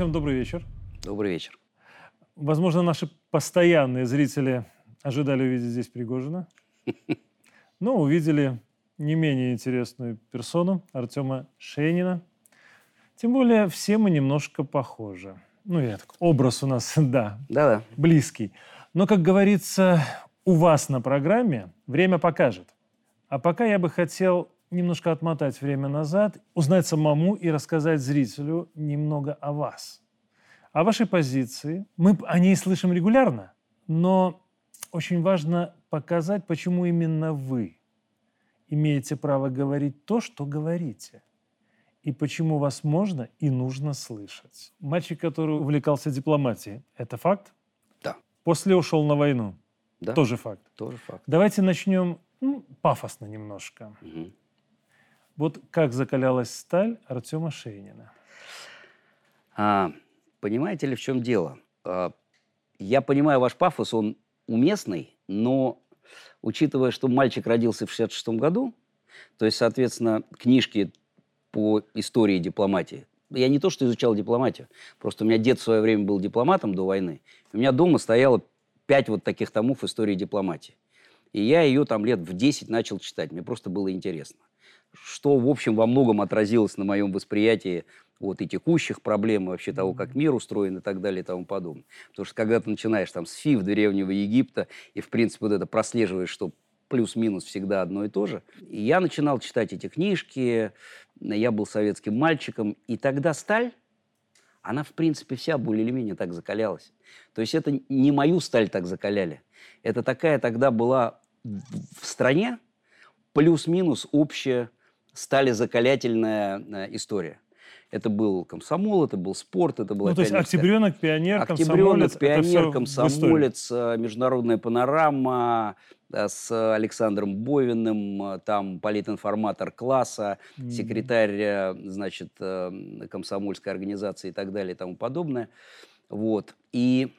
Артем, добрый вечер. Добрый вечер. Возможно, наши постоянные зрители ожидали увидеть здесь Пригожина, но увидели не менее интересную персону Артема Шейнина. Тем более все мы немножко похожи. Ну, я так, образ у нас, да, Да-да. близкий. Но, как говорится, у вас на программе время покажет. А пока я бы хотел немножко отмотать время назад, узнать самому и рассказать зрителю немного о вас. О вашей позиции. Мы о ней слышим регулярно, но очень важно показать, почему именно вы имеете право говорить то, что говорите. И почему вас можно и нужно слышать. Мальчик, который увлекался дипломатией, это факт? Да. После ушел на войну. Да. Тоже факт. Тоже факт. Давайте начнем ну, пафосно немножко. Мгм. Вот как закалялась сталь Артема Шейнина. А, понимаете ли, в чем дело? А, я понимаю ваш пафос, он уместный, но учитывая, что мальчик родился в 66 году, то есть, соответственно, книжки по истории дипломатии. Я не то, что изучал дипломатию, просто у меня дед в свое время был дипломатом до войны. У меня дома стояло пять вот таких томов истории дипломатии. И я ее там лет в 10 начал читать. Мне просто было интересно. Что, в общем, во многом отразилось на моем восприятии вот и текущих проблем, и вообще того, как мир устроен и так далее и тому подобное. Потому что когда ты начинаешь там с Фив древнего Египта, и, в принципе, вот это прослеживаешь, что плюс-минус всегда одно и то же. И я начинал читать эти книжки, я был советским мальчиком, и тогда сталь, она, в принципе, вся более или менее так закалялась. То есть это не мою сталь так закаляли. Это такая тогда была в в стране плюс-минус общая сталезакалятельная э, история. Это был комсомол, это был спорт, это была Ну, то есть октябренок, пионер, Октябренок, комсомолец. пионер, комсомолец, э, международная панорама э, с Александром Бовиным, там политинформатор класса, М. секретарь, значит, комсомольской организации и так далее и тому подобное. Вот. И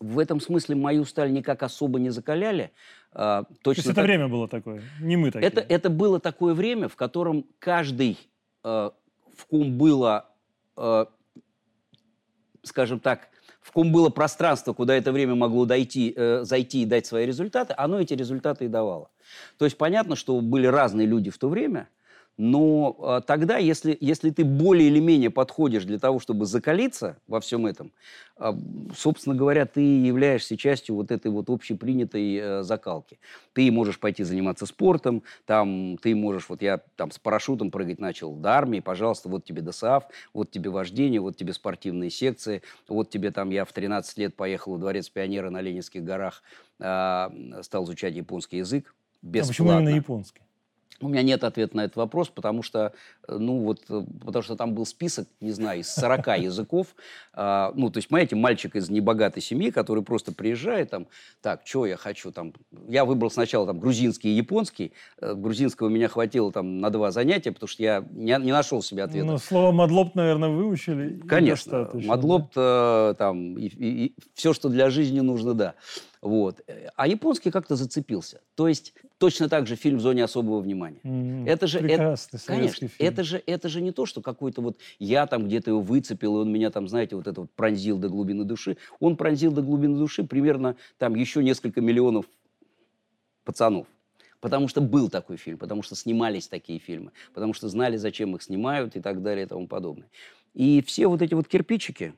в этом смысле мою сталь никак особо не закаляли. То Точно есть это так- время было такое, не мы такие. это, это было такое время, в котором каждый, э, в ком было, э, скажем так, в ком было пространство, куда это время могло дойти, э, зайти и дать свои результаты, оно эти результаты и давало. То есть понятно, что были разные люди в то время, но э, тогда, если, если ты более или менее подходишь для того, чтобы закалиться во всем этом, э, собственно говоря, ты являешься частью вот этой вот общепринятой э, закалки. Ты можешь пойти заниматься спортом, там ты можешь, вот я там с парашютом прыгать начал до армии, пожалуйста, вот тебе ДСАФ, вот тебе вождение, вот тебе спортивные секции, вот тебе там я в 13 лет поехал в Дворец пионера на Ленинских горах, а, стал изучать японский язык А бесплатно. почему именно японский? У меня нет ответа на этот вопрос, потому что, э, ну вот, э, потому что там был список, не знаю, из 40 языков. А, Ну, то есть, понимаете, мальчик из небогатой семьи, который просто приезжает там, так, что я хочу там. Я выбрал сначала там грузинский и японский. Э, Грузинского меня хватило там на два занятия, потому что я не, не нашел себе ответа. Ну, слово «мадлоп», наверное, выучили. и Конечно, Мадлоп э, там и, все, что для жизни нужно, да. Вот. А японский как-то зацепился. То есть точно так же фильм в зоне особого внимания. М, Это же, это- прекрасный советский конечно, фильм. это же, это же не то, что какой-то вот я там где-то его выцепил, и он меня там, знаете, вот это вот пронзил до глубины души. Он пронзил до глубины души примерно там еще несколько миллионов пацанов. Потому что был такой фильм, потому что снимались такие фильмы, потому что знали, зачем их снимают и так далее и тому подобное. И все вот эти вот кирпичики,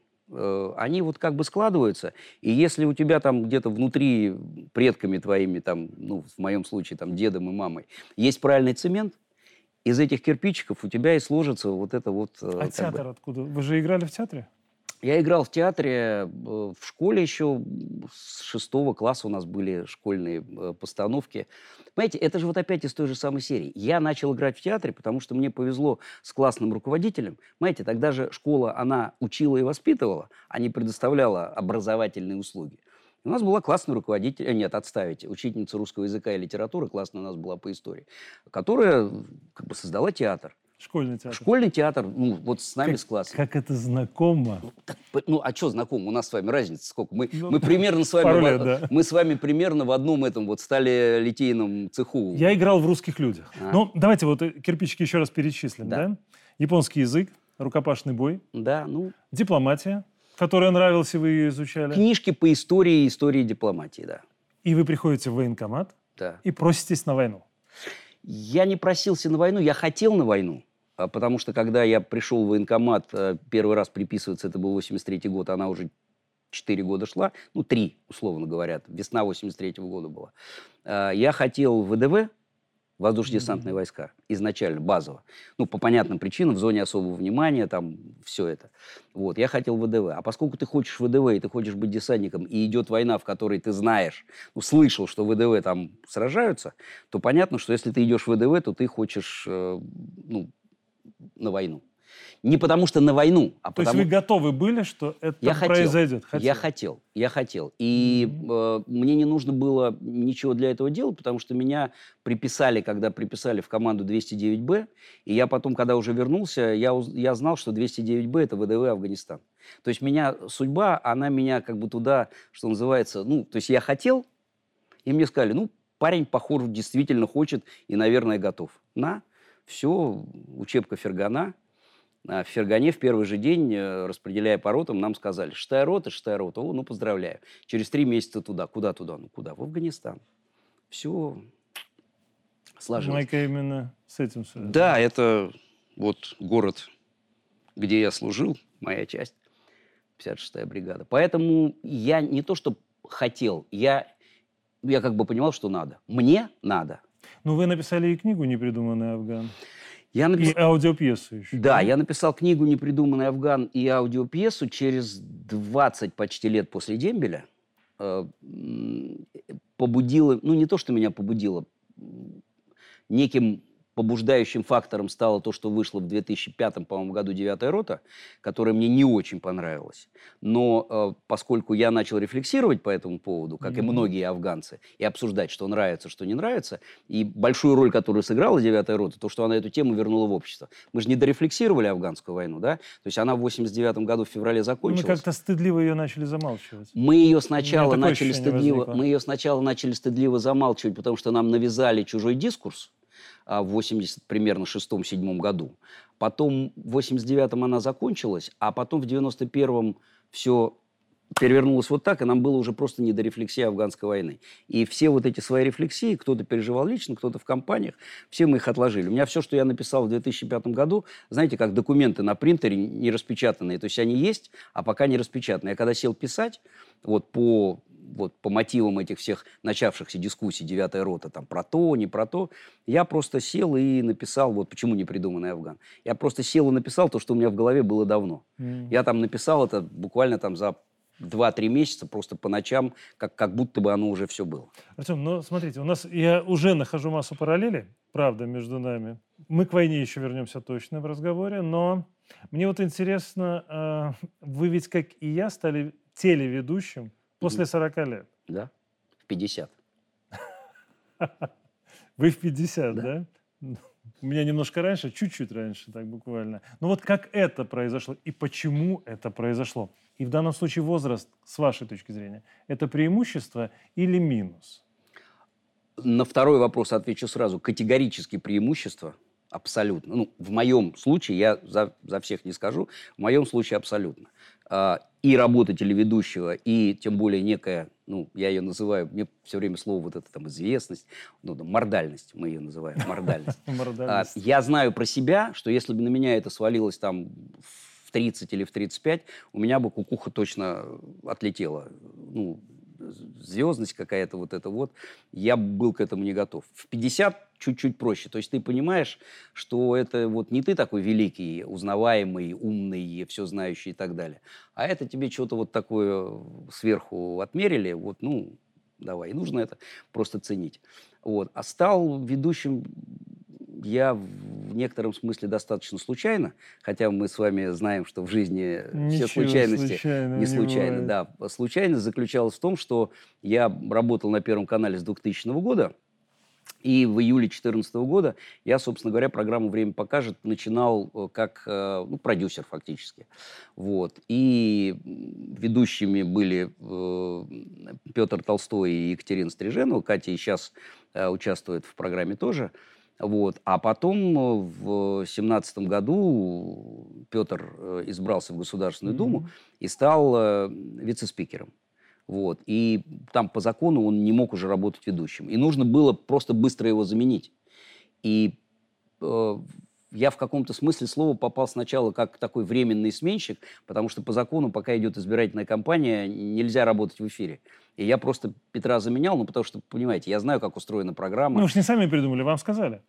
они вот как бы складываются. И если у тебя там где-то внутри предками твоими, там, ну, в моем случае, там, дедом и мамой, есть правильный цемент, из этих кирпичиков у тебя и сложится вот это вот... э, А как бы- театр откуда? Вы же играли в театре? Я играл в театре, э, в школе еще с шестого класса у нас были школьные э, постановки. Понимаете, это же вот опять из той же самой серии. Я начал играть в театре, потому что мне повезло с классным руководителем. Понимаете, тогда же школа, она учила и воспитывала, а не предоставляла образовательные услуги. У нас была классная руководитель, э, нет, отставить, учительница русского языка и литературы, классная у нас была по истории, которая как бы создала театр. Школьный театр. Школьный театр, ну, вот с нами, Как- с классом. Как это знакомо. Так, п- ну, а что знаком? У нас с вами разница сколько? Мы, Ну, мы примерно с вами... пару в- лет, да. Мы с вами примерно в одном этом вот стали литейном цеху. Я играл в «Русских людях». А. Ну, давайте вот э, кирпичики еще раз перечислим, да? Да. Японский язык, рукопашный бой, Да, ну, дипломатия, которая нравилась, и вы ее изучали. книжки по истории и истории дипломатии, да. И вы приходите в военкомат да. и проситесь на войну. Я не просился на войну, я хотел на войну. А Потому что когда я пришел в военкомат, э, первый раз приписываться, это был 83 год, она уже 4 года шла, ну, 3, условно говоря, весна 83 года была. А, Я хотел ВДВ, воздушно-десантные войска, изначально, базово. Ну, по понятным причинам, в зоне особого внимания, там, все это. Вот, я хотел ВДВ. А поскольку ты хочешь ВДВ, и ты хочешь быть десантником, и идет война, в которой ты знаешь, ну, слышал, что ВДВ там сражаются, то понятно, что если ты идешь в ВДВ, то ты хочешь, э, ну, на войну. Не потому что на войну, а То есть потому вы готовы были, что это я хотел. произойдет? Я хотел, я хотел. И э, мне не нужно было ничего для этого делать, потому что меня приписали, когда приписали в команду 209Б, и я потом, когда уже вернулся, я, я знал, что 209Б – это ВДВ Афганистан. То есть меня, судьба, она меня как бы туда, что называется, ну, то есть я хотел, и мне сказали, ну, парень, похоже, действительно хочет и, наверное, готов. На, все, учебка Фергана. А В Фергане в первый же день, э, распределяя по ротам, нам сказали, шестая рота, шестая рота, о, ну, поздравляю. Через три месяца туда. Куда туда? Ну, куда? В Афганистан. Все сложилось. Майка именно с этим связано. Да, это вот город, где я служил, моя часть, 56-я бригада. Поэтому я не то, что хотел, я, я как бы понимал, что надо. Мне надо. Ну, вы написали и книгу «Непридуманный Афган», Я и написал... аудиопьесу еще. Да, я написал книгу «Непридуманный Афган» и аудиопьесу через 20 почти лет после дембеля. Э, Побудило, ну не то, что меня побудило, неким побуждающим фактором стало то, что вышло в 2005, по-моему, году «Девятая рота», которая мне не очень понравилась. Но э, поскольку я начал рефлексировать по этому поводу, как и Мгм. многие афганцы, и обсуждать, что нравится, что не нравится, и большую роль, которую сыграла «Девятая рота», то, что она эту тему вернула в общество. Мы же не дорефлексировали афганскую войну, да? То есть она в 89 году в феврале Ну, Мы закончилась. как-то стыдливо ее начали замалчивать. Мы ее сначала начали стыдливо, мы ее сначала начали стыдливо замалчивать, потому что нам навязали чужой дискурс в 80 примерно шестом седьмом году. Потом в 89-м она закончилась, а потом в 91-м все перевернулось вот так, и нам было уже просто не до рефлексии афганской войны. И все вот эти свои рефлексии, кто-то переживал лично, кто-то в компаниях, все мы их отложили. У меня все, что я написал в 2005 году, знаете, как документы на принтере не распечатанные. То есть они есть, а пока не распечатаны. Я когда сел писать, вот по, вот по мотивам этих всех начавшихся дискуссий «Девятая рота», там, про то, не про то, я просто сел и написал, вот почему не придуманный Афган. Я просто сел и написал то, что у меня в голове было давно. М. Я там написал это буквально там за 2-3 месяца, просто по ночам, как, как будто бы оно уже все было. Артем, ну смотрите, у нас я уже нахожу массу параллелей, правда, между нами. Мы к войне еще вернемся точно в разговоре, но мне вот интересно, а, вы ведь, как и я, стали телеведущим после 40 лет. Да? В 50. Вы в 50, Да. да? У меня немножко раньше, чуть-чуть раньше, так буквально. Ну вот как это произошло и почему это произошло? И в данном случае возраст, с вашей точки зрения, это преимущество или минус? На второй вопрос отвечу сразу. Категорически преимущество абсолютно. Ну, в моем случае, я за, за всех не скажу, в моем случае абсолютно. А, и работа телеведущего, и тем более некая, ну, я ее называю, мне все время слово вот это там известность, ну, да, мордальность мы ее называем, мордальность. А, Мордальность. я знаю про себя, что если бы на меня это свалилось там в 30 или в 35, у меня бы кукуха точно отлетела. Ну, звездность какая-то вот это вот. Я был к этому не готов. В 50 чуть-чуть проще. То есть ты понимаешь, что это вот не ты такой великий, узнаваемый, умный, все знающий и так далее, а это тебе что-то вот такое сверху отмерили, вот, ну, давай. Нужно это просто ценить. Вот. А стал ведущим я в некотором смысле достаточно случайно, хотя мы с вами знаем, что в жизни Ничего все случайности не бывает. да. Случайность заключалась в том, что я работал на Первом канале с 2000 года, и в июле 2014 года я, собственно говоря, программу «Время покажет» начинал э, как э, ну, продюсер фактически. Вот. И ведущими были э, Петр Толстой и Екатерина Стриженова. Катя и сейчас участвует в программе тоже. Вот. А потом э, в семнадцатом году Петр э, избрался в Государственную Думу Мгм. и стал э, вице-спикером. Вот. И там по закону он не мог уже работать ведущим. И нужно было просто быстро его заменить. И э, я в каком-то смысле слова попал сначала как такой временный сменщик, потому что по закону, пока идет избирательная кампания, нельзя работать в эфире. И я просто Петра заменял, ну, потому что, понимаете, я знаю, как устроена программа. Ну, вы же не сами придумали, вам сказали.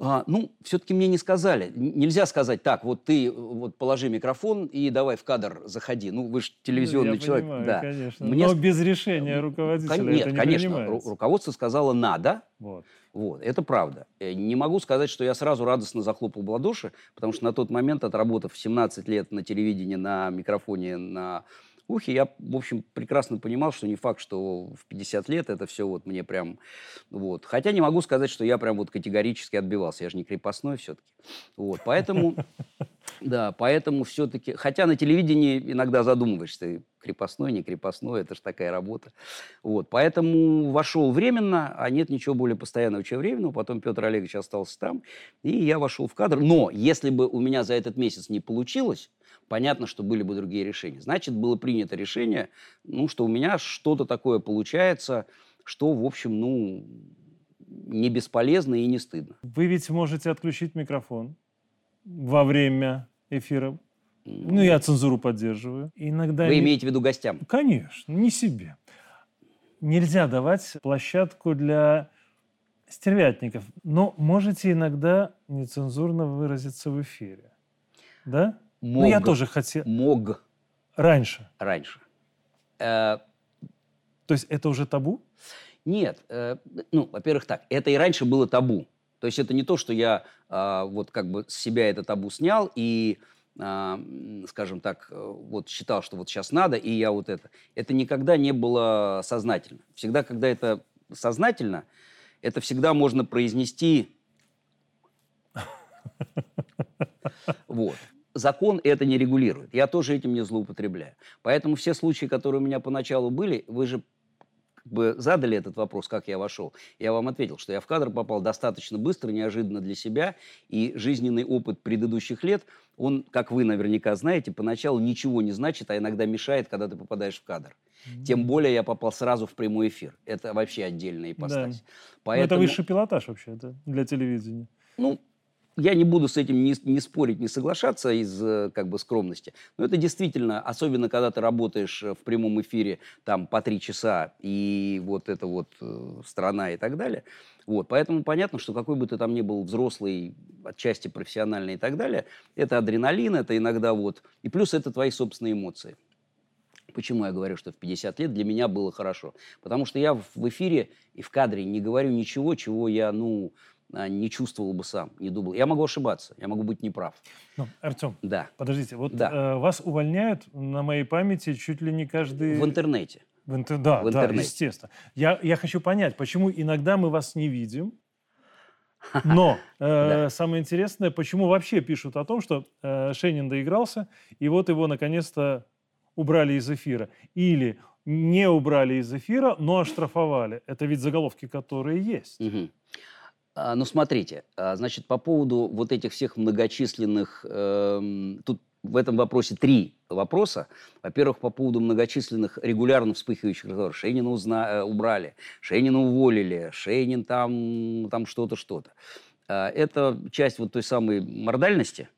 А, ну, все-таки мне не сказали. Нельзя сказать, так, вот ты вот положи микрофон и давай в кадр заходи. Ну, вы же телевизионный Я человек. понимаю, да. конечно. Мне Но без решения руководителя Кон- это Нет, не конечно, ру- руководство сказало «надо», Вот. Вот, это правда. Э, Не могу сказать, что я сразу радостно захлопал в ладоши, потому что на тот момент, отработав 17 лет на телевидении, на микрофоне, на ухе, я, в общем, прекрасно понимал, что не факт, что в 50 лет это все вот мне прям... Вот. Хотя не могу сказать, что я прям вот категорически отбивался. Я же не крепостной все-таки. Вот. Поэтому... Да, поэтому все-таки... Хотя на телевидении иногда задумываешься, крепостной, не крепостной, это же такая работа. Вот, поэтому вошел временно, а нет ничего более постоянного, чем временного. Потом Петр Олегович остался там, и я вошел в кадр. Но если бы у меня за этот месяц не получилось, понятно, что были бы другие решения. Значит, было принято решение, ну, что у меня что-то такое получается, что, в общем, ну, не бесполезно и не стыдно. Вы ведь можете отключить микрофон во время эфира. Ну, я цензуру поддерживаю. Иногда... Вы не- имеете в виду гостям? Конечно, не себе. Нельзя давать площадку для стервятников, но можете иногда нецензурно выразиться в эфире. Да? Мог, Ну, я тоже хотел... мог Раньше. раньше. Э, То есть это уже табу? Нет, э, ну, во-первых, так, это и раньше было табу. То есть это не то, что я а, вот как бы с себя это табу снял и, скажем так, э, вот считал, что вот сейчас надо, и я вот это. Это никогда не было сознательно. Всегда, когда это сознательно, это всегда можно произнести... Вот. Закон это не регулирует. Я тоже этим не злоупотребляю. Поэтому все случаи, которые у меня поначалу были, вы же бы задали этот вопрос, как я вошел. Я вам ответил, что я в кадр попал достаточно быстро, неожиданно для себя. И жизненный опыт предыдущих лет, он, как вы наверняка знаете, поначалу ничего не значит, а иногда мешает, когда ты попадаешь в кадр. Тем более я попал сразу в прямой эфир. Это вообще отдельная ипостась. Ну, Это высший пилотаж вообще да, для телевидения. ну, я не буду с этим ни, ни спорить, ни соглашаться из э, как бы скромности. Но это действительно, особенно когда ты работаешь э, в прямом эфире там по три часа и вот это вот э, страна и так далее. Вот, поэтому понятно, что какой бы ты там ни был взрослый, отчасти профессиональный и так далее, это адреналин, это иногда вот, и плюс это твои собственные эмоции. Почему я говорю, что в 50 лет для меня было хорошо? Потому что я в эфире и в кадре не говорю ничего, чего я, ну, не чувствовал бы сам, не думал. Я могу ошибаться, я могу быть неправ. Ну, Артем, Да. подождите, вот Да. э, вас увольняют на моей памяти чуть ли не каждый... В интернете. В интер- Да, В да, интернете. естественно. Я, я хочу понять, почему иногда мы вас не видим, но э, Да. самое интересное, почему вообще пишут о том, что э, Шенин доигрался, и вот его наконец-то убрали из эфира. Или не убрали из эфира, но оштрафовали. Это ведь заголовки, которые есть. Мгм. А, ну, смотрите, а, значит, по поводу вот этих всех многочисленных... эм, тут в этом вопросе три вопроса. Во-первых, по поводу многочисленных регулярно вспыхивающих разговоров. Шейнина узна- э, убрали, Шейнина уволили, Шейнин там, там что-то, что-то. А, Это часть вот той самой мордальности,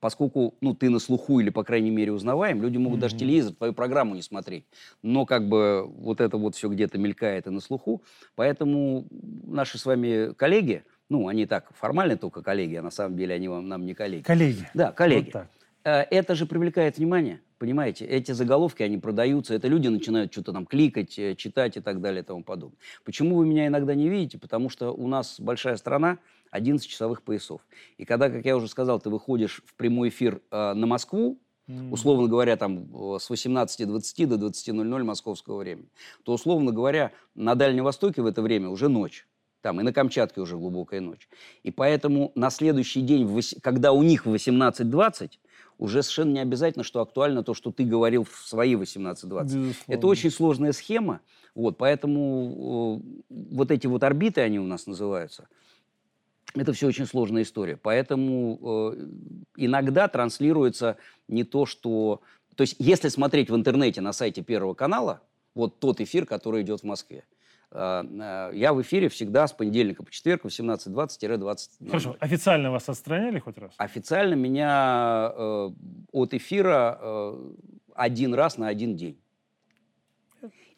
поскольку ну, ты на слуху или, по крайней мере, узнаваем, люди могут даже Мгм. телевизор, твою программу не смотреть. Но как бы вот это вот все где-то мелькает и на слуху. Поэтому наши с вами коллеги, ну, они так формально только коллеги, а на самом деле они вам, нам не коллеги. Коллеги. Да, коллеги. Вот так. Э, Это же привлекает внимание, понимаете? Эти заголовки, они продаются, это люди начинают что-то там кликать, э, читать и так далее и тому подобное. Почему вы меня иногда не видите? Потому что у нас большая страна, 11 часовых поясов. И когда, как я уже сказал, ты выходишь в прямой эфир э, на Москву, условно говоря, там э, с 18.20 до 20.00 московского времени, то, условно говоря, на Дальнем Востоке в это время уже ночь. Там и на Камчатке уже глубокая ночь. И поэтому на следующий день, когда у них в 18.20, уже совершенно не обязательно, что актуально то, что ты говорил в свои 18.20. Безусловно. Это очень сложная схема. Вот, поэтому э, вот эти вот орбиты, они у нас называются, это все очень сложная история. Поэтому э, иногда транслируется не то, что... То есть если смотреть в интернете на сайте Первого канала, вот тот эфир, который идет в Москве, э, э, я в эфире всегда с понедельника по четверг 18.20-20. Хорошо. Официально вас отстраняли хоть раз? Официально меня э, от эфира э, один раз на один день.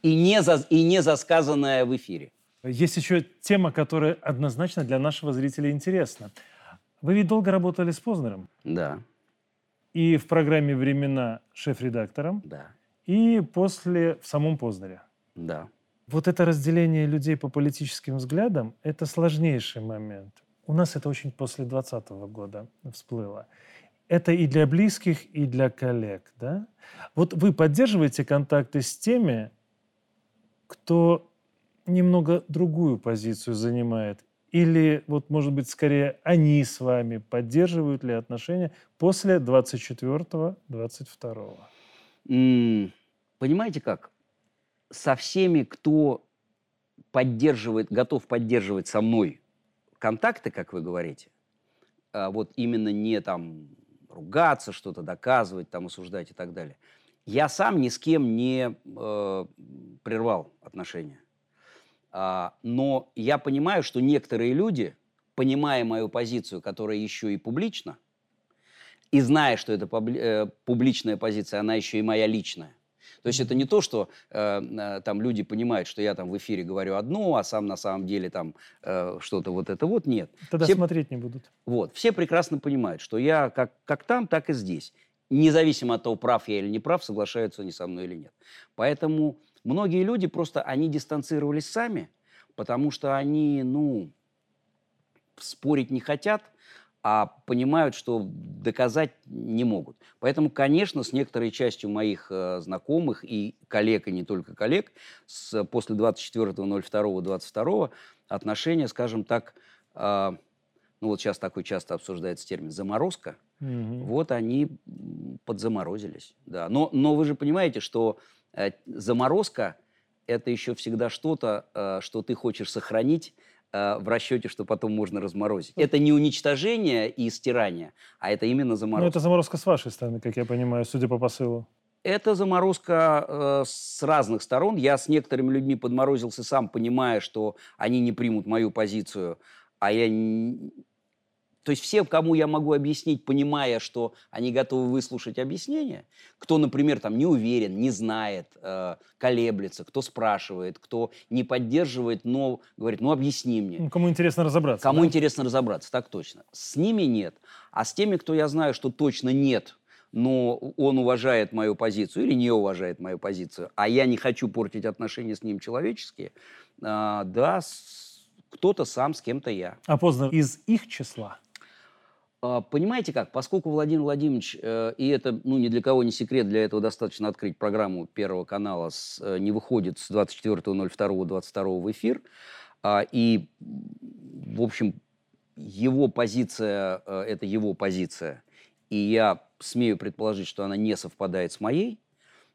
И не, за, и не за сказанное в эфире. Есть еще тема, которая однозначно для нашего зрителя интересна. Вы ведь долго работали с Познером. Да, И в программе «Времена» шеф-редактором, да, и после в самом Познере. да. Вот это разделение людей по политическим взглядам – это сложнейший момент. У нас это очень после 2020 года всплыло. Это и для близких, и для коллег. Да? Вот вы поддерживаете контакты с теми, кто немного другую позицию занимает? Или, вот, может быть, скорее они с вами поддерживают ли отношения после 24-22? М, Понимаете как? Со всеми, кто поддерживает, готов поддерживать со мной контакты, как вы говорите, а, вот именно не там ругаться, что-то доказывать, там осуждать и так далее. Я сам ни с кем не э, прервал отношения. А, но я понимаю, что некоторые люди, понимая мою позицию, которая еще и публична, и зная, что это э, публичная позиция, она еще и моя личная. То есть это не то, что э, там люди понимают, что я там в эфире говорю одно, а сам на самом деле там э, что-то вот это вот. Нет. Тогда Все- смотреть не будут. Вот. Все прекрасно понимают, что я как, как там, так и здесь. Независимо от того, прав я или не прав, соглашаются они со мной или нет. Поэтому многие люди просто, они дистанцировались сами, потому что они, ну, спорить не хотят, а понимают, что доказать не могут. Поэтому, конечно, с некоторой частью моих э, знакомых и коллег, и не только коллег, с, после 24.02.22 отношения, скажем так, э, ну вот сейчас такой часто обсуждается термин «заморозка», Мгм. вот они подзаморозились. Да. Но, но вы же понимаете, что заморозка – это еще всегда что-то, э, что ты хочешь сохранить э, в расчете, что потом можно разморозить. Это не уничтожение и стирание, а это именно Ну, заморозка. это заморозка с вашей стороны, как я понимаю, судя по посылу. Это заморозка э, с разных сторон. Я с некоторыми людьми подморозился сам, понимая, что они не примут мою позицию, а я... То есть все, кому я могу объяснить, понимая, что они готовы выслушать объяснение, кто, например, там не уверен, не знает, э, колеблется, кто спрашивает, кто не поддерживает, но говорит, ну объясни мне. Ну, Кому интересно разобраться. Кому да? интересно разобраться, так точно. С ними нет. А с теми, кто я знаю, что точно нет, но он уважает мою позицию или не уважает мою позицию, а я не хочу портить отношения с ним человеческие, а, да, кто-то сам, с кем-то я. А поздно из их числа. А, Понимаете как? Поскольку Владимир Владимирович, э, и это ну, ни для кого не секрет, для этого достаточно открыть программу Первого канала, с, э, не выходит с 24.02.22 в эфир, а, и, в общем, его позиция э, – это его позиция, и я смею предположить, что она не совпадает с моей,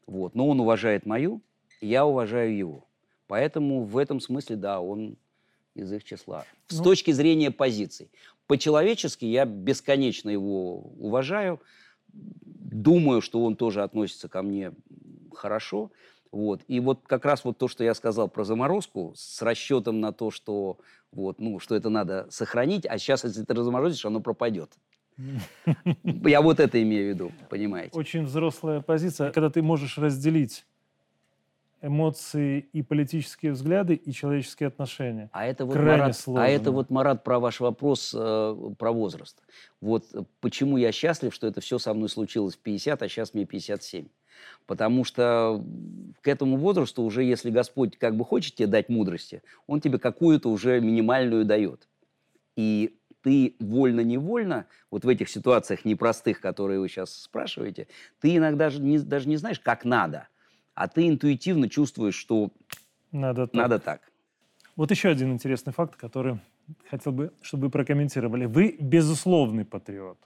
вот, но он уважает мою, я уважаю его. Поэтому в этом смысле, да, он из их числа. С Ну- точки зрения позиций. По-человечески я бесконечно его уважаю. Думаю, что он тоже относится ко мне хорошо. Вот. И вот как раз вот то, что я сказал про заморозку, с расчетом на то, что, вот, ну, что это надо сохранить, а сейчас, если ты разморозишь, оно пропадет. Я вот это имею в виду, понимаете? Очень взрослая позиция, когда ты можешь разделить эмоции и политические взгляды, и человеческие отношения. А это вот, Крайне Марат, сложно. а это вот, Марат, про ваш вопрос э, про возраст. Вот э, почему я счастлив, что это все со мной случилось в 50, а сейчас мне 57. Потому что к этому возрасту уже, если Господь как бы хочет тебе дать мудрости, Он тебе какую-то уже минимальную дает. И ты вольно-невольно, вот в этих ситуациях непростых, которые вы сейчас спрашиваете, ты иногда же не, даже не знаешь, как надо, а ты интуитивно чувствуешь, что Надо так. надо так. Вот еще один интересный факт, который хотел бы, чтобы вы прокомментировали. Вы безусловный патриот.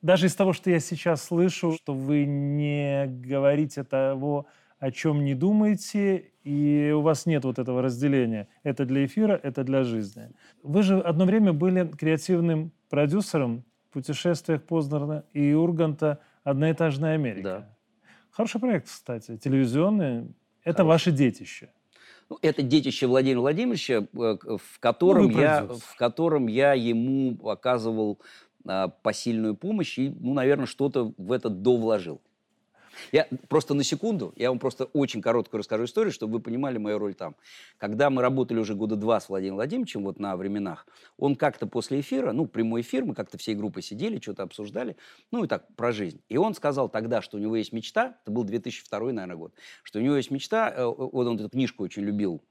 Даже из того, что я сейчас слышу, что вы не говорите того, о чем не думаете, и у вас нет вот этого разделения. Это для эфира, это для жизни. Вы же одно время были креативным продюсером в путешествиях Познерна и Урганта «Одноэтажная Америка». Да. Хороший проект, кстати, телевизионный. Это Хороший. ваше детище. Ну, это детище Владимира Владимировича, э, в котором, Ну, я, в котором я ему оказывал а, посильную помощь и, ну, наверное, что-то в это довложил. Я просто на секунду, я вам просто очень короткую расскажу историю, чтобы вы понимали мою роль там. Когда мы работали уже года два с Владимиром Владимировичем, вот на временах, он как-то после эфира, ну, прямой эфир, мы как-то всей группой сидели, что-то обсуждали, ну, и так, про жизнь. И он сказал тогда, что у него есть мечта, это был 2002, наверное, год, что у него есть мечта, э, вот он эту книжку очень любил,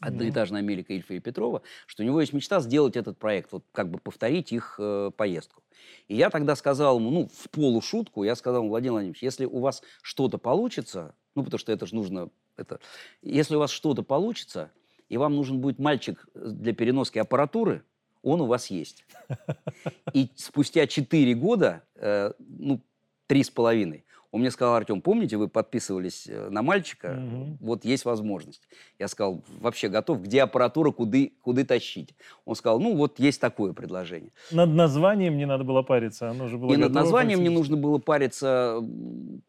«Одноэтажная Америка» Ильфа и Петрова, что у него есть мечта сделать этот проект, вот как бы повторить их э, поездку. И я тогда сказал ему, ну, в полушутку, я сказал ему, Владимир Владимирович, если у вас что-то получится, ну, потому что это же нужно, это, если у вас что-то получится, и вам нужен будет мальчик для переноски аппаратуры, он у вас есть. И спустя 4 года, э, ну, три с половиной, он мне сказал, Артем, помните, вы подписывались э, на мальчика? Мгм. Вот есть возможность. Я сказал, вообще готов, где аппаратура, куды, куды тащить? Он сказал, ну вот есть такое предложение. Над названием не надо было париться, оно уже было И над названием не нужно было париться,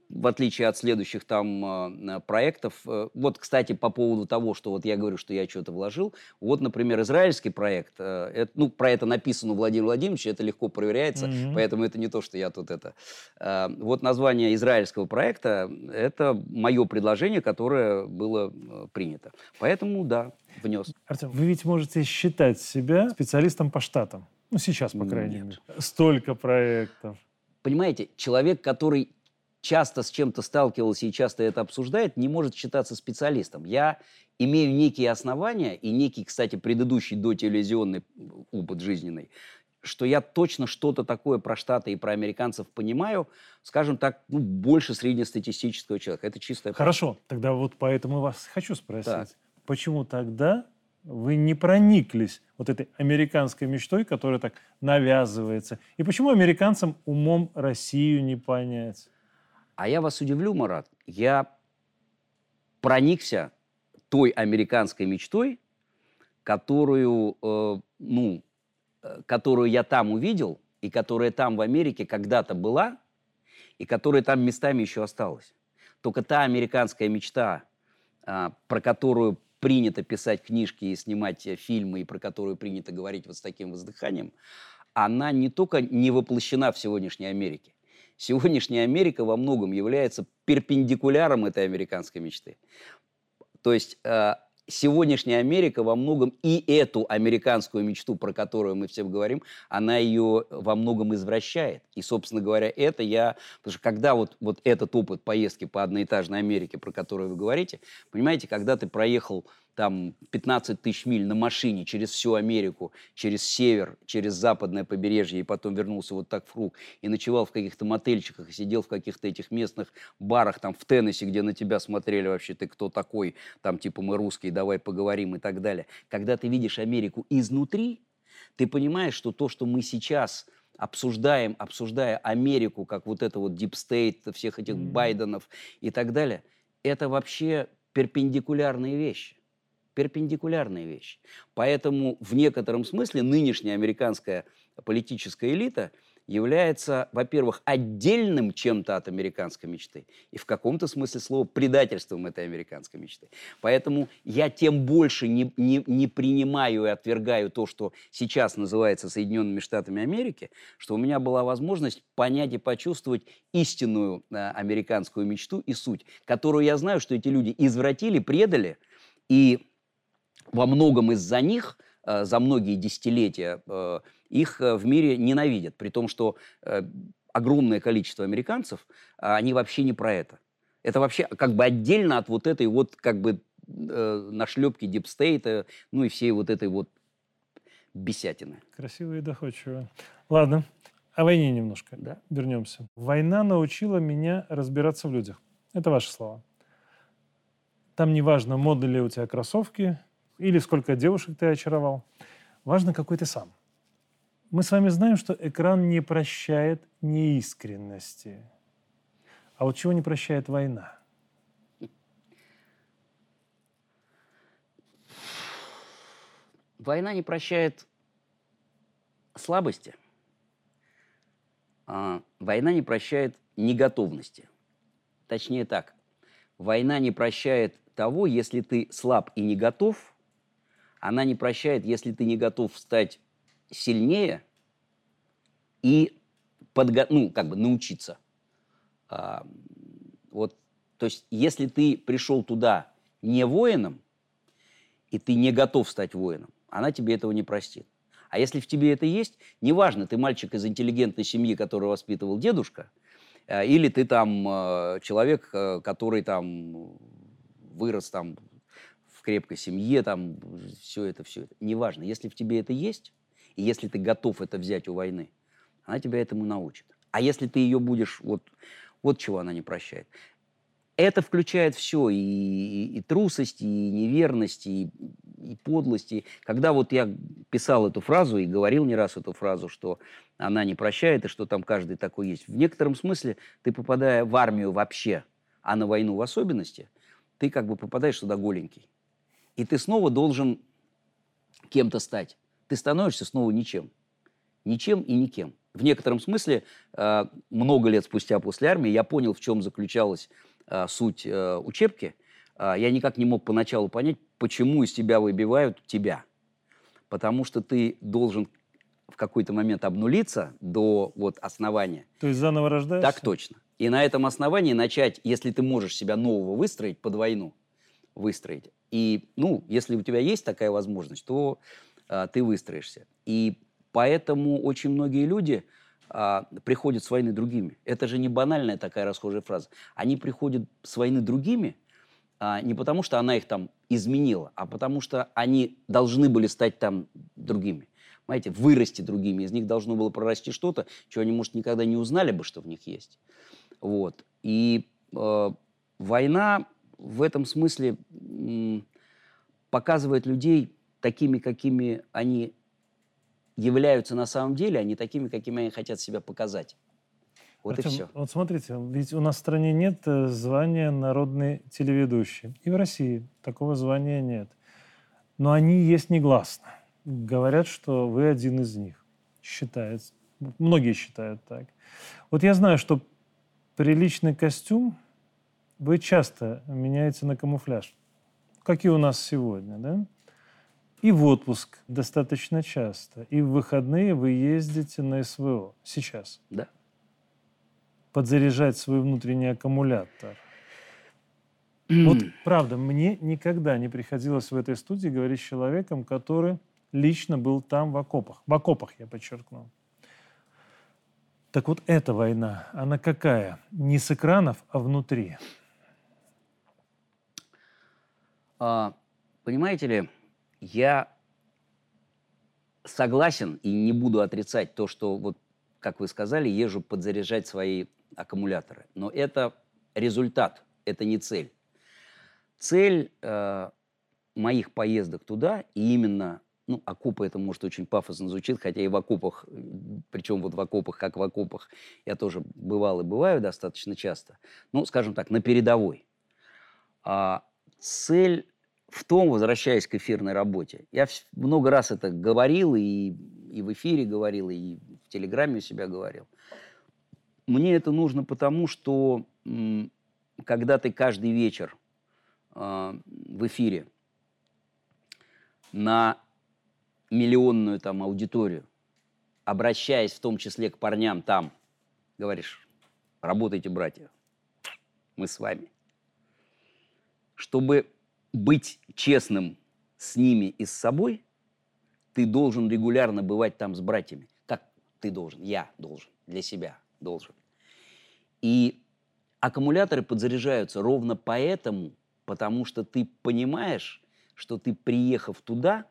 в отличие от следующих там э, проектов. Э, Вот, кстати, по поводу того, что вот я говорю, что я что-то вложил. Вот, например, израильский проект. это- ну, про это написано у Владимира Владимировича, это легко проверяется, Мгм. поэтому это не то, что я тут это... Вот название израильского проекта – это мое предложение, которое было э, принято. Поэтому, да, внес. Артем, вы ведь можете считать себя специалистом по штатам. Ну, сейчас, по крайней Нет. мере. Столько проектов. Понимаете, человек, который часто с чем-то сталкивался и часто это обсуждает, не может считаться специалистом. Я имею некие основания и некий, кстати, предыдущий дотелевизионный опыт жизненный, что я точно что-то такое про Штаты и про американцев понимаю, скажем так, ну, больше среднестатистического человека. Это чистая правда. Хорошо, тогда вот поэтому вас хочу спросить. Так. Почему тогда вы не прониклись вот этой американской мечтой, которая так навязывается? И почему американцам умом Россию не понять? А я вас удивлю, Марат, я проникся той американской мечтой, которую, э, ну, которую я там увидел, и которая там в Америке когда-то была, и которая там местами еще осталась. Только та американская мечта, а, про которую принято писать книжки и снимать э, фильмы, и про которую принято говорить вот с таким воздыханием, она не только не воплощена в сегодняшней Америке. Сегодняшняя Америка во многом является перпендикуляром этой американской мечты. То есть э, сегодняшняя Америка во многом и эту американскую мечту, про которую мы все говорим, она ее во многом извращает. И, собственно говоря, это я... Потому что когда вот, вот этот опыт поездки по одноэтажной Америке, про которую вы говорите, понимаете, когда ты проехал там 15 тысяч миль на машине через всю Америку, через север, через западное побережье, и потом вернулся вот так в круг, и ночевал в каких-то мотельчиках, и сидел в каких-то этих местных барах, там в Теннессе, где на тебя смотрели вообще, ты кто такой, там типа мы русские, давай поговорим и так далее. Когда ты видишь Америку изнутри, ты понимаешь, что то, что мы сейчас обсуждаем, обсуждая Америку, как вот это вот state, всех этих Мгм. Байденов и так далее, это вообще перпендикулярные вещи. Перпендикулярные вещи. Поэтому в некотором смысле нынешняя американская политическая элита является, во-первых, отдельным чем-то от американской мечты и в каком-то смысле слова предательством этой американской мечты. Поэтому я тем больше не, не, не принимаю и отвергаю то, что сейчас называется Соединенными Штатами Америки, что у меня была возможность понять и почувствовать истинную э, американскую мечту и суть, которую я знаю, что эти люди извратили, предали, и во многом из-за них э, за многие десятилетия э, их э, в мире ненавидят, при том, что огромное количество американцев, а, они вообще не про это. Это вообще как бы отдельно от вот этой вот как бы нашлепки дипстейта, ну и всей вот этой вот бесятины. Красиво и доходчиво. Ладно, о войне немножко. Да. Вернемся. Война научила меня разбираться в людях. Это ваши слова. Там не важно, модны ли у тебя кроссовки или сколько девушек ты очаровал. Важно, какой ты сам. Мы с вами знаем, что экран не прощает неискренности. А вот чего не прощает война? Война не прощает слабости. А война не прощает неготовности. Точнее так, война не прощает того, если ты слаб и не готов – она не прощает, если ты не готов стать сильнее и подго- ну, как бы научиться. А, вот, то есть, если ты пришел туда не воином, и ты не готов стать воином, она тебе этого не простит. А если в тебе это есть, неважно, ты мальчик из интеллигентной семьи, который воспитывал дедушка, э, или ты там э, человек, э, который там вырос там в крепкой семье, там все это, все это. Неважно, если в тебе это есть, и если ты готов это взять у войны, она тебя этому научит. А если ты ее будешь, вот, вот чего она не прощает. Это включает все, и, и, и трусость, и неверность, и, и подлость. И когда вот я писал эту фразу и говорил не раз эту фразу, что она не прощает, и что там каждый такой есть, в некотором смысле ты, попадая в армию вообще, а на войну в особенности, ты как бы попадаешь туда голенький. И ты снова должен кем-то стать. Ты становишься снова ничем. Ничем и никем. В некотором смысле, э, много лет спустя после армии, я понял, в чем заключалась э, суть э, учебки. Я никак не мог поначалу понять, почему из тебя выбивают тебя. Потому что ты должен в какой-то момент обнулиться до вот основания. То есть заново рождаешься? Так точно. И на этом основании начать, если ты можешь себя нового выстроить под войну, выстроить. И, ну, если у тебя есть такая возможность, то а, ты выстроишься. И Поэтому очень многие люди а, приходят с войны другими. Это же не банальная такая расхожая фраза. Они приходят с войны другими а, не потому, что она их там изменила, а потому что они должны были стать там другими. Понимаете, вырасти другими. Из них должно было прорасти что-то, чего они, может, никогда не узнали бы, что в них есть. Вот. И э, война в этом смысле показывает людей такими, какими они являются на самом деле, а не такими, какими они хотят себя показать. Вот Артем, и все. Вот смотрите, ведь у нас в стране нет э, звания народный телеведущий. И в России такого звания нет. Но они есть негласно. Говорят, что вы один из них. Считается. Многие считают так. Вот я знаю, что приличный костюм вы часто меняете на камуфляж. Как и у нас сегодня, да? И в отпуск достаточно часто. И в выходные вы ездите на СВО. Сейчас. Да. Подзаряжать свой внутренний аккумулятор. Вот правда, мне никогда не приходилось в этой студии говорить с человеком, который лично был там в окопах. В окопах, я подчеркну. Так вот, эта война, она какая? Не с экранов, а внутри. А, понимаете ли, я согласен и не буду отрицать то, что, вот, как вы сказали, езжу подзаряжать свои аккумуляторы. Но это результат, это не цель. Цель э, моих поездок туда, и именно, ну, окопы это может очень пафосно звучит, хотя и в окопах, причем вот в окопах, как в окопах, я тоже бывал и бываю достаточно часто, ну, скажем так, на передовой. А цель в том, возвращаясь к эфирной работе, я много раз это говорил, и, и в эфире говорил, и в Телеграме у себя говорил. Мне это нужно потому, что когда ты каждый вечер э, в эфире на миллионную там аудиторию, обращаясь в том числе к парням там, говоришь, работайте, братья, мы с вами. Чтобы быть честным с ними и с собой, ты должен регулярно бывать там с братьями. Как ты должен? Я должен. Для себя должен. И аккумуляторы подзаряжаются ровно поэтому, потому что ты понимаешь, что ты, приехав туда,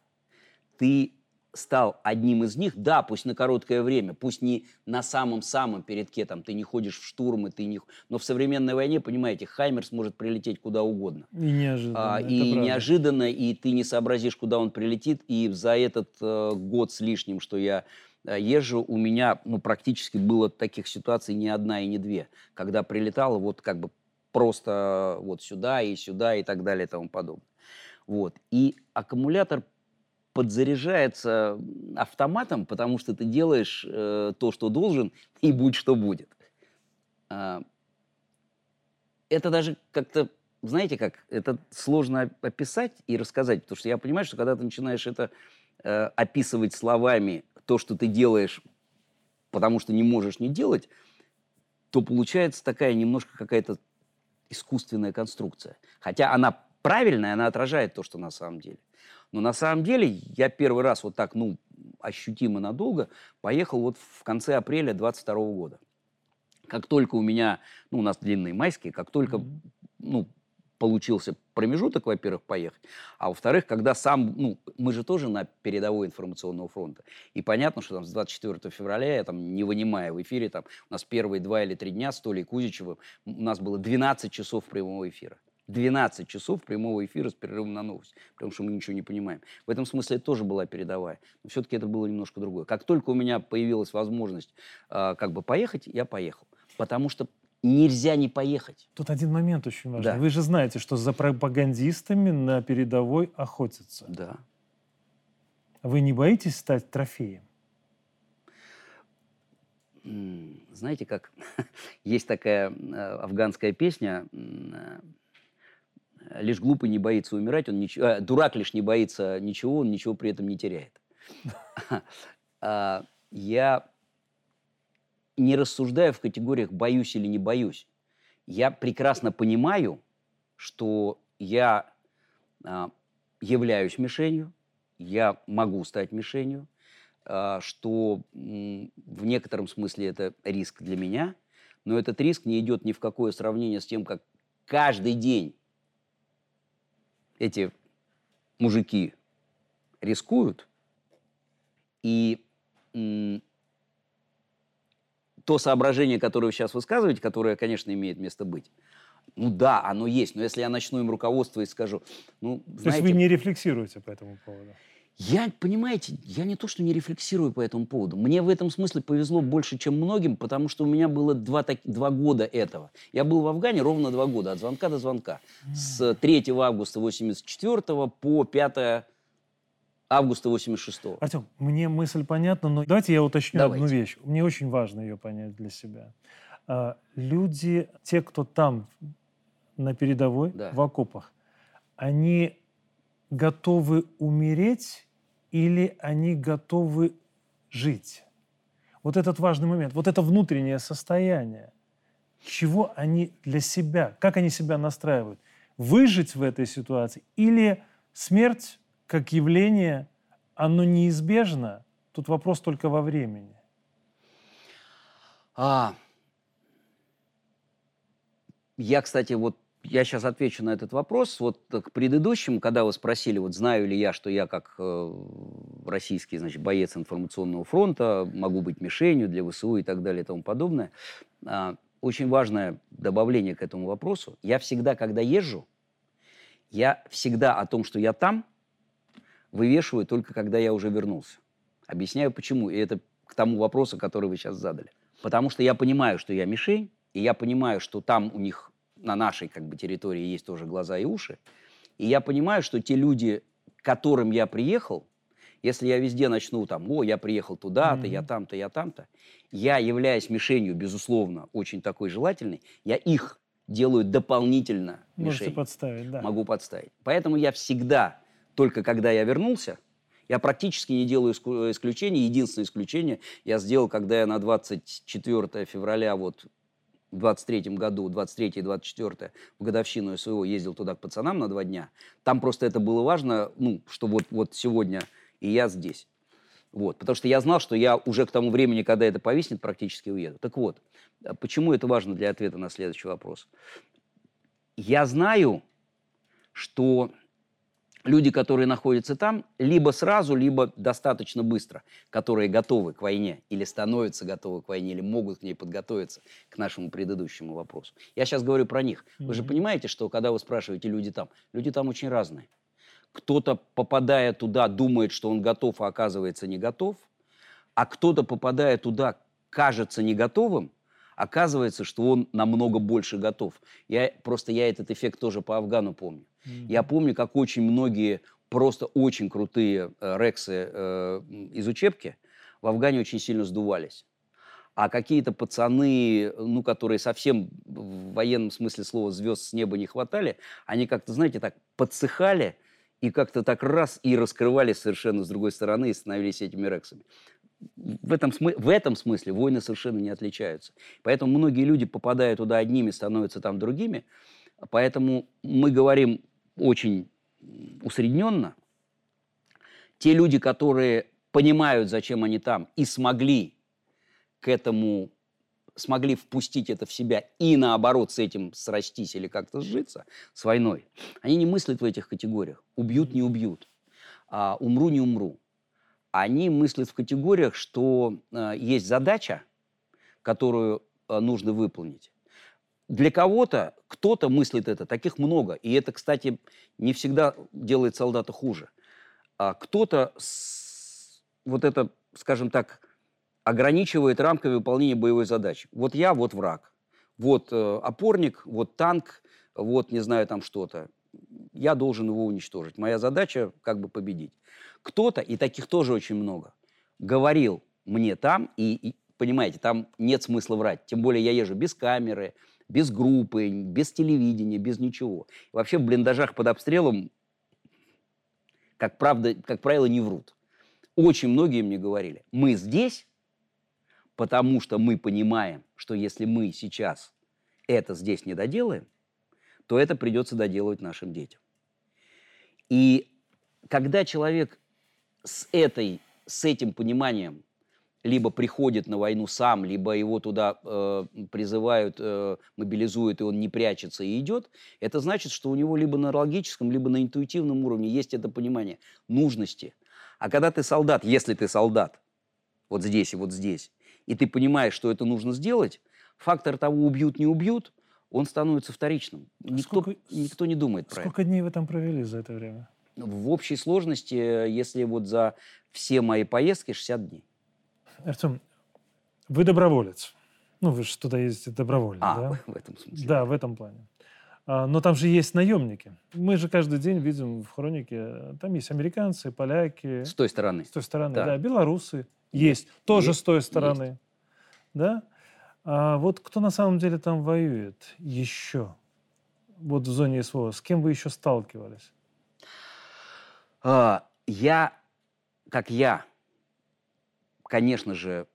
ты стал одним из них, да, пусть на короткое время, пусть не на самом-самом передке, там, ты не ходишь в штурмы, ты не... но в современной войне, понимаете, Хаймерс может прилететь куда угодно. И неожиданно. А, и правда. неожиданно, и ты не сообразишь, куда он прилетит, и за этот э, год с лишним, что я э, езжу, у меня, ну, практически было таких ситуаций не одна и не две, когда прилетало вот как бы просто вот сюда и сюда и так далее и тому подобное. Вот. И аккумулятор подзаряжается автоматом, потому что ты делаешь э, то, что должен, и будь что будет. А, это даже как-то, знаете как, это сложно описать и рассказать, потому что я понимаю, что когда ты начинаешь это э, описывать словами, то, что ты делаешь, потому что не можешь не делать, то получается такая немножко какая-то искусственная конструкция. Хотя она правильная, она отражает то, что на самом деле. Но на самом деле я первый раз вот так, ну, ощутимо надолго поехал вот в конце апреля 22 года. Как только у меня, ну, у нас длинные майские, как только, ну, получился промежуток, во-первых, поехать, а во-вторых, когда сам, ну, мы же тоже на передовой информационного фронта, и понятно, что там с 24 февраля, я там не вынимая в эфире, там у нас первые два или три дня с Толей Кузичевым, у нас было 12 часов прямого эфира. 12 часов прямого эфира с перерывом на новость, потому что мы ничего не понимаем. В этом смысле это тоже была передовая, но все-таки это было немножко другое. Как только у меня появилась возможность э, как бы поехать, я поехал, потому что нельзя не поехать. Тут один момент очень важный. Да. Вы же знаете, что за пропагандистами на передовой охотятся. Да. Вы не боитесь стать трофеем? Знаете, как есть такая э, афганская песня э, «Лишь глупый не боится умирать, он ничего, э, дурак лишь не боится ничего, он ничего при этом не теряет». А, я не рассуждаю в категориях «боюсь» или «не боюсь». Я прекрасно понимаю, что я а, являюсь мишенью, я могу стать мишенью, а, что в некотором смысле это риск для меня, но этот риск не идет ни в какое сравнение с тем, как каждый день эти мужики рискуют, и то соображение, которое вы сейчас высказываете, которое, конечно, имеет место быть, ну да, оно есть, но если я начну им руководствовать и скажу, ну, знаете... То есть вы не рефлексируете по этому поводу? Я, понимаете, я не то, что не рефлексирую по этому поводу. Мне в этом смысле повезло больше, чем многим, потому что у меня было два, так, два года этого. Я был в Афгане ровно два года, от звонка до звонка. С 3 августа 84 по 5 августа 86-го. Артем, мне мысль понятна, но давайте я уточню давайте. одну вещь. Мне очень важно ее понять для себя. А, люди, те, кто там на передовой, да. в окопах, они готовы умереть или они готовы жить? Вот этот важный момент, вот это внутреннее состояние. Чего они для себя, как они себя настраивают? Выжить в этой ситуации или смерть как явление, оно неизбежно. Тут вопрос только во времени. А, я, кстати, вот я сейчас отвечу на этот вопрос. Вот к предыдущему, когда вы спросили, вот знаю ли я, что я как э, российский, значит, боец информационного фронта могу быть мишенью для ВСУ и так далее и тому подобное. Э, очень важное добавление к этому вопросу. Я всегда, когда езжу, я всегда о том, что я там, вывешиваю только когда я уже вернулся. Объясняю почему. И это к тому вопросу, который вы сейчас задали. Потому что я понимаю, что я мишень, и я понимаю, что там у них на нашей как бы, территории есть тоже глаза и уши. И я понимаю, что те люди, к которым я приехал, если я везде начну там, о, я приехал туда-то, mm-hmm. я там-то, я там-то, я являюсь мишенью, безусловно, очень такой желательной, я их делаю дополнительно Можете подставить, да. Могу подставить. Поэтому я всегда только когда я вернулся, я практически не делаю исключений. Единственное исключение я сделал, когда я на 24 февраля вот в 23 году, 23 и 24 в годовщину СВО ездил туда к пацанам на два дня. Там просто это было важно, ну, что вот, вот сегодня и я здесь. Вот, потому что я знал, что я уже к тому времени, когда это повиснет, практически уеду. Так вот, а почему это важно для ответа на следующий вопрос? Я знаю, что люди, которые находятся там, либо сразу, либо достаточно быстро, которые готовы к войне или становятся готовы к войне, или могут к ней подготовиться, к нашему предыдущему вопросу. Я сейчас говорю про них. Mm-hmm. Вы же понимаете, что когда вы спрашиваете люди там, люди там очень разные. Кто-то, попадая туда, думает, что он готов, а оказывается не готов. А кто-то, попадая туда, кажется не готовым, оказывается, что он намного больше готов. Я, просто я этот эффект тоже по Афгану помню. Mm-hmm. Я помню, как очень многие просто очень крутые э, рексы э, из учебки в Афгане очень сильно сдувались. А какие-то пацаны, ну, которые совсем в военном смысле слова звезд с неба не хватали, они как-то, знаете, так подсыхали и как-то так раз и раскрывались совершенно с другой стороны и становились этими рексами. В этом, смы- в этом смысле войны совершенно не отличаются. Поэтому многие люди, попадая туда одними, становятся там другими. Поэтому мы говорим очень усредненно. Те люди, которые понимают, зачем они там, и смогли к этому, смогли впустить это в себя и наоборот с этим срастись или как-то сжиться с войной, они не мыслят в этих категориях. Убьют, не убьют. А, умру, не умру. Они мыслят в категориях, что а, есть задача, которую а, нужно выполнить. Для кого-то, кто-то мыслит это, таких много. И это, кстати, не всегда делает солдата хуже. А кто-то вот это, скажем так, ограничивает рамками выполнения боевой задачи. Вот я, вот враг. Вот э, опорник, вот танк, вот не знаю там что-то. Я должен его уничтожить. Моя задача как бы победить. Кто-то, и таких тоже очень много, говорил мне там, и, и понимаете, там нет смысла врать. Тем более я езжу без камеры, без группы, без телевидения, без ничего. Вообще в блиндажах под обстрелом, как, правда, как правило, не врут. Очень многие мне говорили, мы здесь, потому что мы понимаем, что если мы сейчас это здесь не доделаем, то это придется доделывать нашим детям. И когда человек с, этой, с этим пониманием либо приходит на войну сам, либо его туда э, призывают, э, мобилизуют, и он не прячется и идет, это значит, что у него либо на логическом, либо на интуитивном уровне есть это понимание нужности. А когда ты солдат, если ты солдат, вот здесь и вот здесь, и ты понимаешь, что это нужно сделать, фактор того, убьют, не убьют, он становится вторичным. А Никто, сколько, никто не думает про сколько дней вы там провели за это время? В общей сложности, если вот за все мои поездки, 60 дней. Артем, вы доброволец. Ну, вы же туда ездите добровольно, А, да? в этом смысле. Да, в этом плане. А, Но там же есть наемники. Мы же каждый день видим в хронике, там есть американцы, поляки, С той стороны. с той стороны, Да. да, белорусы есть, тоже Есть, с той стороны, да. А вот кто на самом деле там воюет еще, вот в зоне СВО, с кем вы еще сталкивались? А, я, как я, конечно же,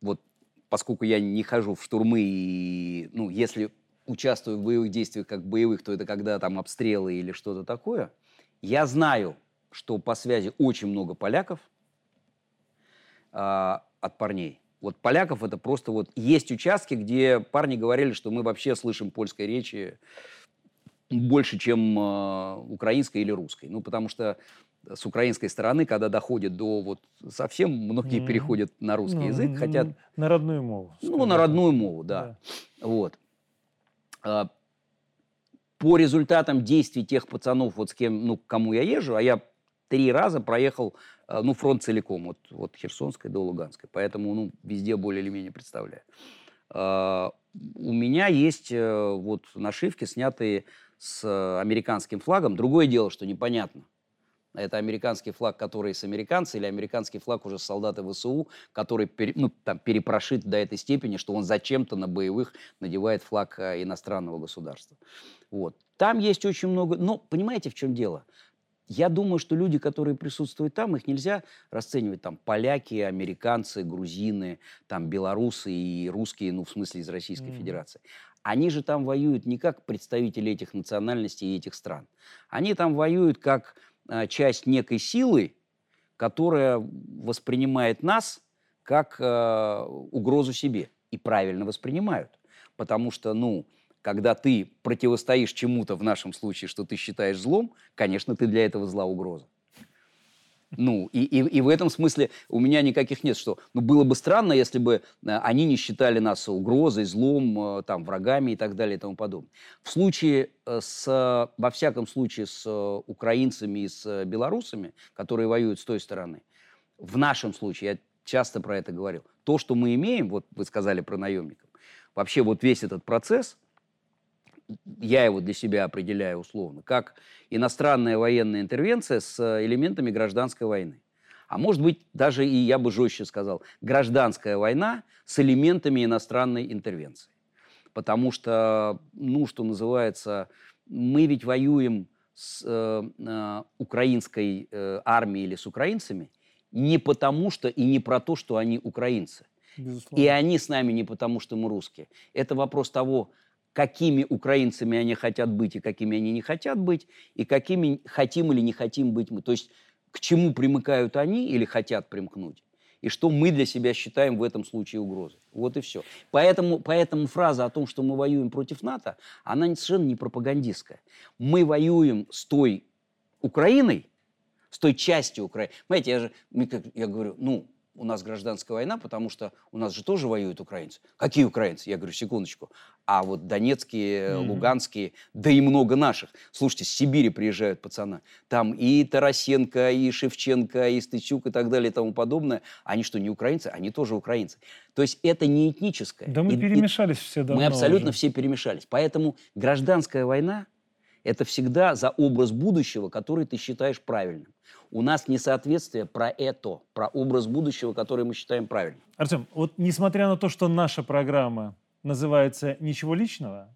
вот поскольку я не хожу в штурмы, и, ну, если участвую в боевых действиях как боевых, то это когда там обстрелы или что-то такое, я знаю, что по связи очень много поляков а, от парней. Вот поляков это просто вот... Есть участки, где парни говорили, что мы вообще слышим польской речи больше, чем э, украинской или русской. Ну, потому что с украинской стороны, когда доходит до вот совсем, многие Мгм. переходят на русский Ну, язык, хотят, На родную мову. ну, скажем на так. родную мову, да. Вот. А, По результатам действий тех пацанов, вот с кем, ну, к кому я езжу, а я три раза проехал, а, ну, фронт целиком, от, от Херсонской до Луганской, поэтому, ну, везде более или менее представляю. А, У меня есть э, вот нашивки, снятые с э, американским флагом. Другое дело, что непонятно. Это американский флаг, который с американца, или американский флаг уже с солдата ВСУ, который пере- ну, там, перепрошит до этой степени, что он зачем-то на боевых надевает флаг э, иностранного государства. Вот. Там есть очень много... Но понимаете, в чем дело? Я думаю, что люди, которые присутствуют там, их нельзя расценивать там поляки, американцы, грузины, там белорусы и русские, ну, в смысле из Российской Мгм. Федерации. Они же там воюют не как представители этих национальностей и этих стран. Они там воюют как а, часть некой силы, которая воспринимает нас как а, угрозу себе. И правильно воспринимают. Потому что, ну, когда ты противостоишь чему-то, в нашем случае, что ты считаешь злом, конечно, ты для этого зла угроза. Ну, и, и, и в этом смысле у меня никаких нет, что, ну, было бы странно, если бы э, они не считали нас угрозой, злом, э, там, врагами и так далее и тому подобное. В случае э, с, во всяком случае, с украинцами и с белорусами, которые воюют с той стороны, в нашем случае, я часто про это говорил, то, что мы имеем, вот вы сказали про наемников, вообще вот весь этот процесс, я его для себя определяю условно, как иностранная военная интервенция с э, элементами гражданской войны. А может быть, даже и я бы жестче сказал, гражданская война с элементами иностранной интервенции. Потому что, ну, что называется, мы ведь воюем с э, э, украинской э, армией или с украинцами не потому что и не про то, что они украинцы. Безусловно. И они с нами не потому, что мы русские. Это вопрос того, какими украинцами они хотят быть и какими они не хотят быть, и какими хотим или не хотим быть мы. То есть к чему примыкают они или хотят примкнуть, и что мы для себя считаем в этом случае угрозой. Вот и все. Поэтому, поэтому фраза о том, что мы воюем против НАТО, она совершенно не пропагандистская. Мы воюем с той Украиной, с той частью Украины. Понимаете, я же, я говорю, ну, у нас гражданская война, потому что у нас же тоже воюют украинцы. Какие украинцы? Я говорю, секундочку. А вот донецкие, mm-hmm. луганские, да и много наших. Слушайте, с Сибири приезжают пацаны. Там и Тарасенко, и Шевченко, и Стычук, и так далее, и тому подобное. Они что, не украинцы? Они тоже украинцы. То есть это не этническое. Да мы и, перемешались и, все давно Мы абсолютно уже. все перемешались. Поэтому гражданская война – это всегда за образ будущего, который ты считаешь правильным у нас несоответствие про это, про образ будущего, который мы считаем правильным. Артем, вот несмотря на то, что наша программа называется «Ничего личного»,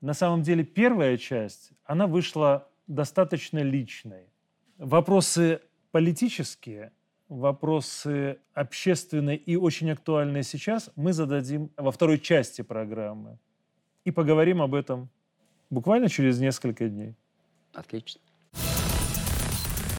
на самом деле первая часть, она вышла достаточно личной. Вопросы политические, вопросы общественные и очень актуальные сейчас мы зададим во второй части программы. И поговорим об этом буквально через несколько дней. Отлично.